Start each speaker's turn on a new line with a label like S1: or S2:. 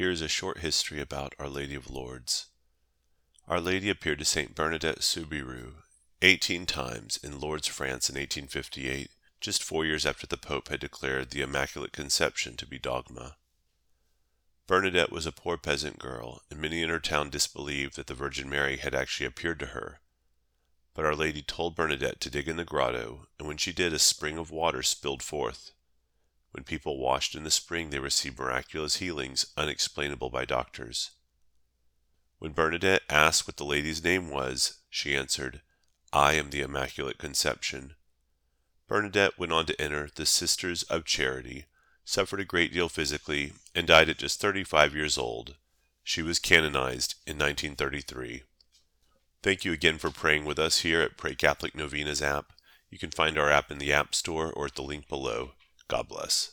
S1: Here is a short history about Our Lady of Lourdes. Our Lady appeared to Saint Bernadette Soubirous eighteen times in Lourdes, France in 1858, just four years after the Pope had declared the Immaculate Conception to be dogma. Bernadette was a poor peasant girl, and many in her town disbelieved that the Virgin Mary had actually appeared to her. But Our Lady told Bernadette to dig in the grotto, and when she did, a spring of water spilled forth. When people washed in the spring, they received miraculous healings unexplainable by doctors. When Bernadette asked what the lady's name was, she answered, I am the Immaculate Conception. Bernadette went on to enter the Sisters of Charity, suffered a great deal physically, and died at just 35 years old. She was canonized in 1933. Thank you again for praying with us here at Pray Catholic Novenas app. You can find our app in the App Store or at the link below. God bless.